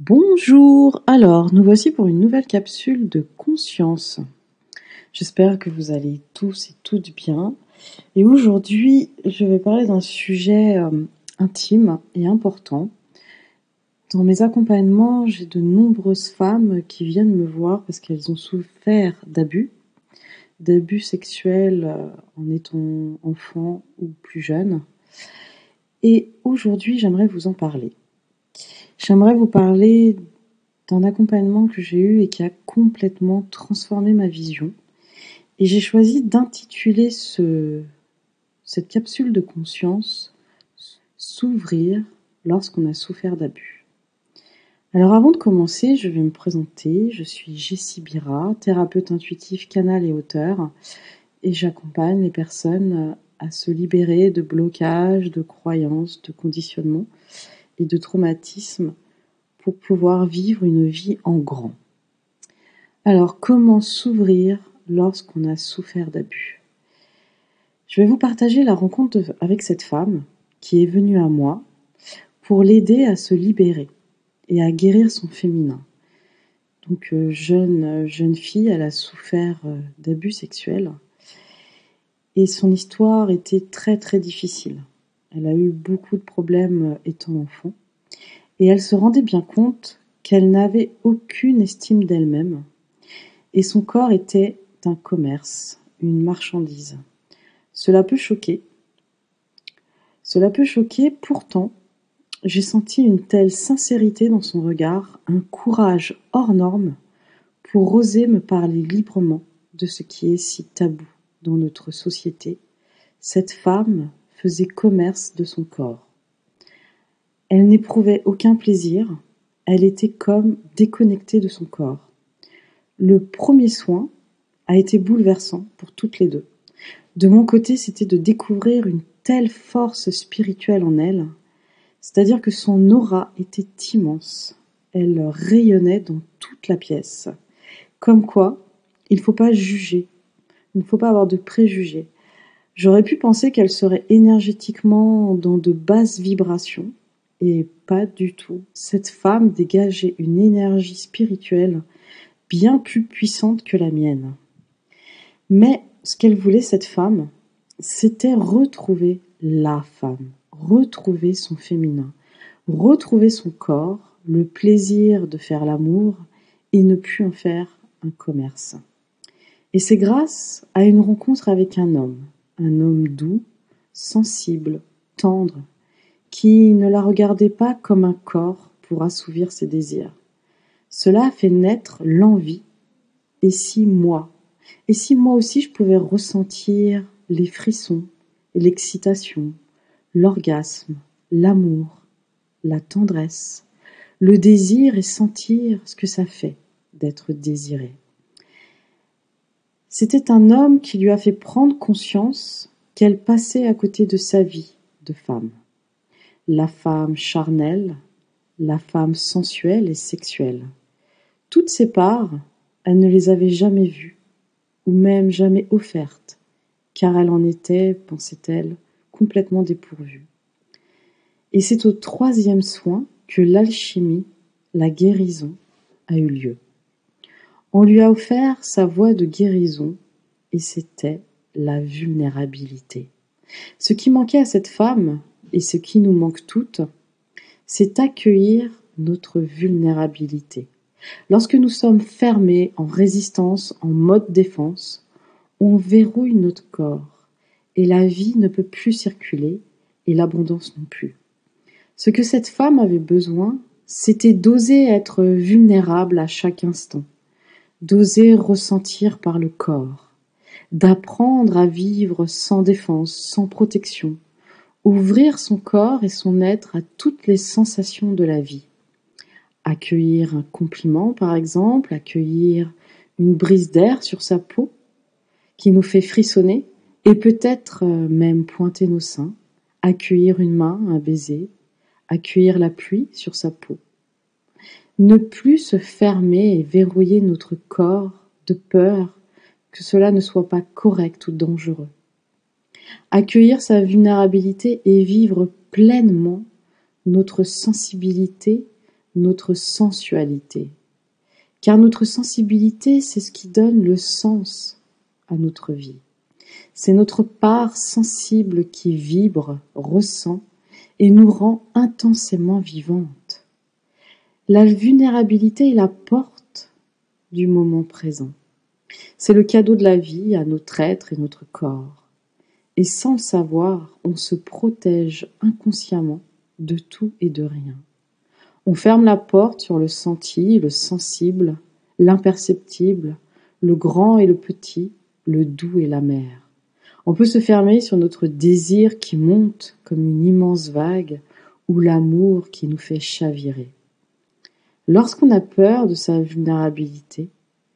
Bonjour, alors nous voici pour une nouvelle capsule de conscience. J'espère que vous allez tous et toutes bien. Et aujourd'hui, je vais parler d'un sujet euh, intime et important. Dans mes accompagnements, j'ai de nombreuses femmes qui viennent me voir parce qu'elles ont souffert d'abus, d'abus sexuels euh, en étant enfant ou plus jeune. Et aujourd'hui, j'aimerais vous en parler. J'aimerais vous parler d'un accompagnement que j'ai eu et qui a complètement transformé ma vision. Et j'ai choisi d'intituler ce, cette capsule de conscience S'ouvrir lorsqu'on a souffert d'abus. Alors avant de commencer, je vais me présenter. Je suis Jessie Bira, thérapeute intuitif, canal et auteur, et j'accompagne les personnes à se libérer de blocages, de croyances, de conditionnements et de traumatismes pour pouvoir vivre une vie en grand. Alors comment s'ouvrir lorsqu'on a souffert d'abus? Je vais vous partager la rencontre avec cette femme qui est venue à moi pour l'aider à se libérer et à guérir son féminin. Donc euh, jeune jeune fille, elle a souffert euh, d'abus sexuels et son histoire était très très difficile. Elle a eu beaucoup de problèmes euh, étant enfant, et elle se rendait bien compte qu'elle n'avait aucune estime d'elle-même, et son corps était un commerce, une marchandise. Cela peut choquer. Cela peut choquer, pourtant, j'ai senti une telle sincérité dans son regard, un courage hors norme pour oser me parler librement de ce qui est si tabou dans notre société. Cette femme faisait commerce de son corps. Elle n'éprouvait aucun plaisir, elle était comme déconnectée de son corps. Le premier soin a été bouleversant pour toutes les deux. De mon côté, c'était de découvrir une telle force spirituelle en elle, c'est-à-dire que son aura était immense. Elle rayonnait dans toute la pièce. Comme quoi, il ne faut pas juger, il ne faut pas avoir de préjugés. J'aurais pu penser qu'elle serait énergétiquement dans de basses vibrations, et pas du tout. Cette femme dégageait une énergie spirituelle bien plus puissante que la mienne. Mais ce qu'elle voulait, cette femme, c'était retrouver la femme, retrouver son féminin, retrouver son corps, le plaisir de faire l'amour et ne plus en faire un commerce. Et c'est grâce à une rencontre avec un homme, un homme doux, sensible, tendre, qui ne la regardait pas comme un corps pour assouvir ses désirs. Cela a fait naître l'envie. Et si moi, et si moi aussi je pouvais ressentir les frissons, l'excitation, l'orgasme, l'amour, la tendresse, le désir et sentir ce que ça fait d'être désiré. C'était un homme qui lui a fait prendre conscience qu'elle passait à côté de sa vie de femme. La femme charnelle, la femme sensuelle et sexuelle. Toutes ces parts, elle ne les avait jamais vues, ou même jamais offertes, car elle en était, pensait-elle, complètement dépourvue. Et c'est au troisième soin que l'alchimie, la guérison, a eu lieu. On lui a offert sa voie de guérison, et c'était la vulnérabilité. Ce qui manquait à cette femme, et ce qui nous manque toutes, c'est accueillir notre vulnérabilité. Lorsque nous sommes fermés en résistance, en mode défense, on verrouille notre corps, et la vie ne peut plus circuler, et l'abondance non plus. Ce que cette femme avait besoin, c'était d'oser être vulnérable à chaque instant d'oser ressentir par le corps, d'apprendre à vivre sans défense, sans protection, ouvrir son corps et son être à toutes les sensations de la vie. Accueillir un compliment, par exemple, accueillir une brise d'air sur sa peau qui nous fait frissonner et peut-être euh, même pointer nos seins, accueillir une main, un baiser, accueillir la pluie sur sa peau. Ne plus se fermer et verrouiller notre corps de peur que cela ne soit pas correct ou dangereux. Accueillir sa vulnérabilité et vivre pleinement notre sensibilité notre sensualité. Car notre sensibilité, c'est ce qui donne le sens à notre vie. C'est notre part sensible qui vibre, ressent et nous rend intensément vivantes. La vulnérabilité est la porte du moment présent. C'est le cadeau de la vie à notre être et notre corps. Et sans le savoir, on se protège inconsciemment de tout et de rien. On ferme la porte sur le senti, le sensible, l'imperceptible, le grand et le petit, le doux et l'amer. On peut se fermer sur notre désir qui monte comme une immense vague ou l'amour qui nous fait chavirer. Lorsqu'on a peur de sa vulnérabilité,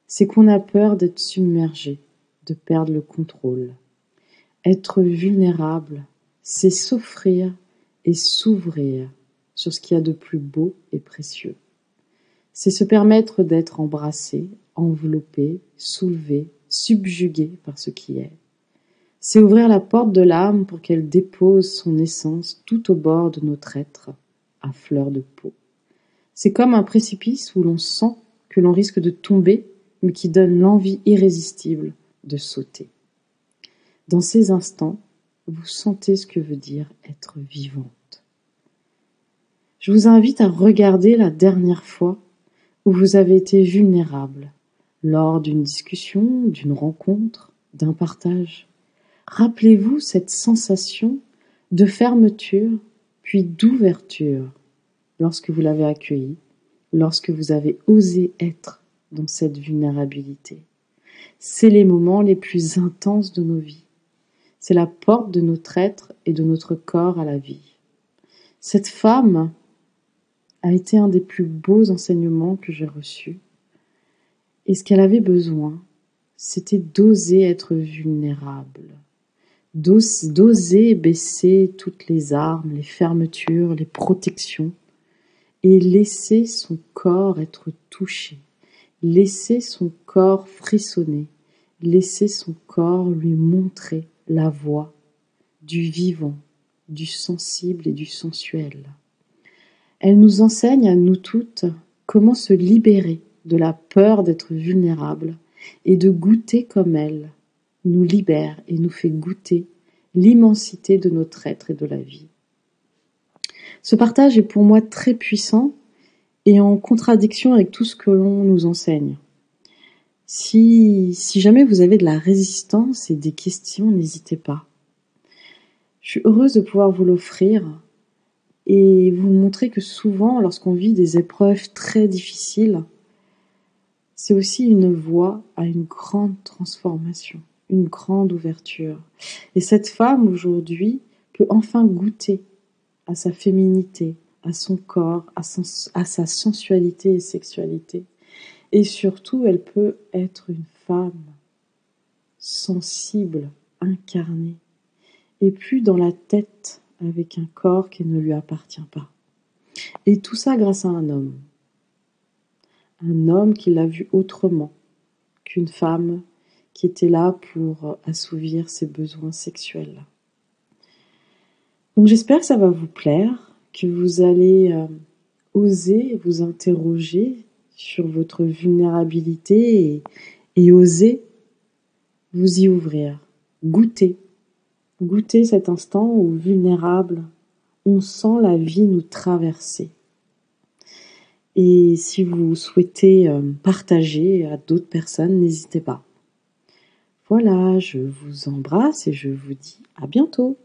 c'est qu'on a peur d'être submergé, de perdre le contrôle. Être vulnérable, c'est s'offrir et s'ouvrir sur ce qu'il y a de plus beau et précieux. C'est se permettre d'être embrassé, enveloppé, soulevé, subjugué par ce qui est. C'est ouvrir la porte de l'âme pour qu'elle dépose son essence tout au bord de notre être, à fleur de peau. C'est comme un précipice où l'on sent que l'on risque de tomber, mais qui donne l'envie irrésistible de sauter. Dans ces instants, vous sentez ce que veut dire être vivante. Je vous invite à regarder la dernière fois où vous avez été vulnérable, lors d'une discussion, d'une rencontre, d'un partage. Rappelez-vous cette sensation de fermeture puis d'ouverture lorsque vous l'avez accueilli, lorsque vous avez osé être dans cette vulnérabilité. C'est les moments les plus intenses de nos vies. C'est la porte de notre être et de notre corps à la vie. Cette femme a été un des plus beaux enseignements que j'ai reçus. Et ce qu'elle avait besoin, c'était d'oser être vulnérable d'oser baisser toutes les armes, les fermetures, les protections, et laisser son corps être touché, laisser son corps frissonner, laisser son corps lui montrer la voie du vivant, du sensible et du sensuel. Elle nous enseigne à nous toutes comment se libérer de la peur d'être vulnérable et de goûter comme elle nous libère et nous fait goûter l'immensité de notre être et de la vie. Ce partage est pour moi très puissant et en contradiction avec tout ce que l'on nous enseigne. Si, jamais vous avez de la résistance et des questions, n'hésitez pas. Je suis heureuse de pouvoir vous l'offrir et vous montrer que souvent, lorsqu'on vit des épreuves très difficiles, c'est aussi une voie à une grande transformation une grande ouverture. Et cette femme aujourd'hui peut enfin goûter à sa féminité, à son corps, à, sa sensualité et sexualité. Et surtout, elle peut être une femme sensible, incarnée, et plus dans la tête avec un corps qui ne lui appartient pas. Et tout ça grâce à un homme. Un homme qui l'a vu autrement qu'une femme qui était là pour assouvir ses besoins sexuels. Donc j'espère que ça va vous plaire, que vous allez euh, oser vous interroger sur votre vulnérabilité et, oser vous y ouvrir, goûter, goûter cet instant où vulnérable, on sent la vie nous traverser. Et si vous souhaitez euh, partager à d'autres personnes, n'hésitez pas. Voilà, je vous embrasse et je vous dis à bientôt.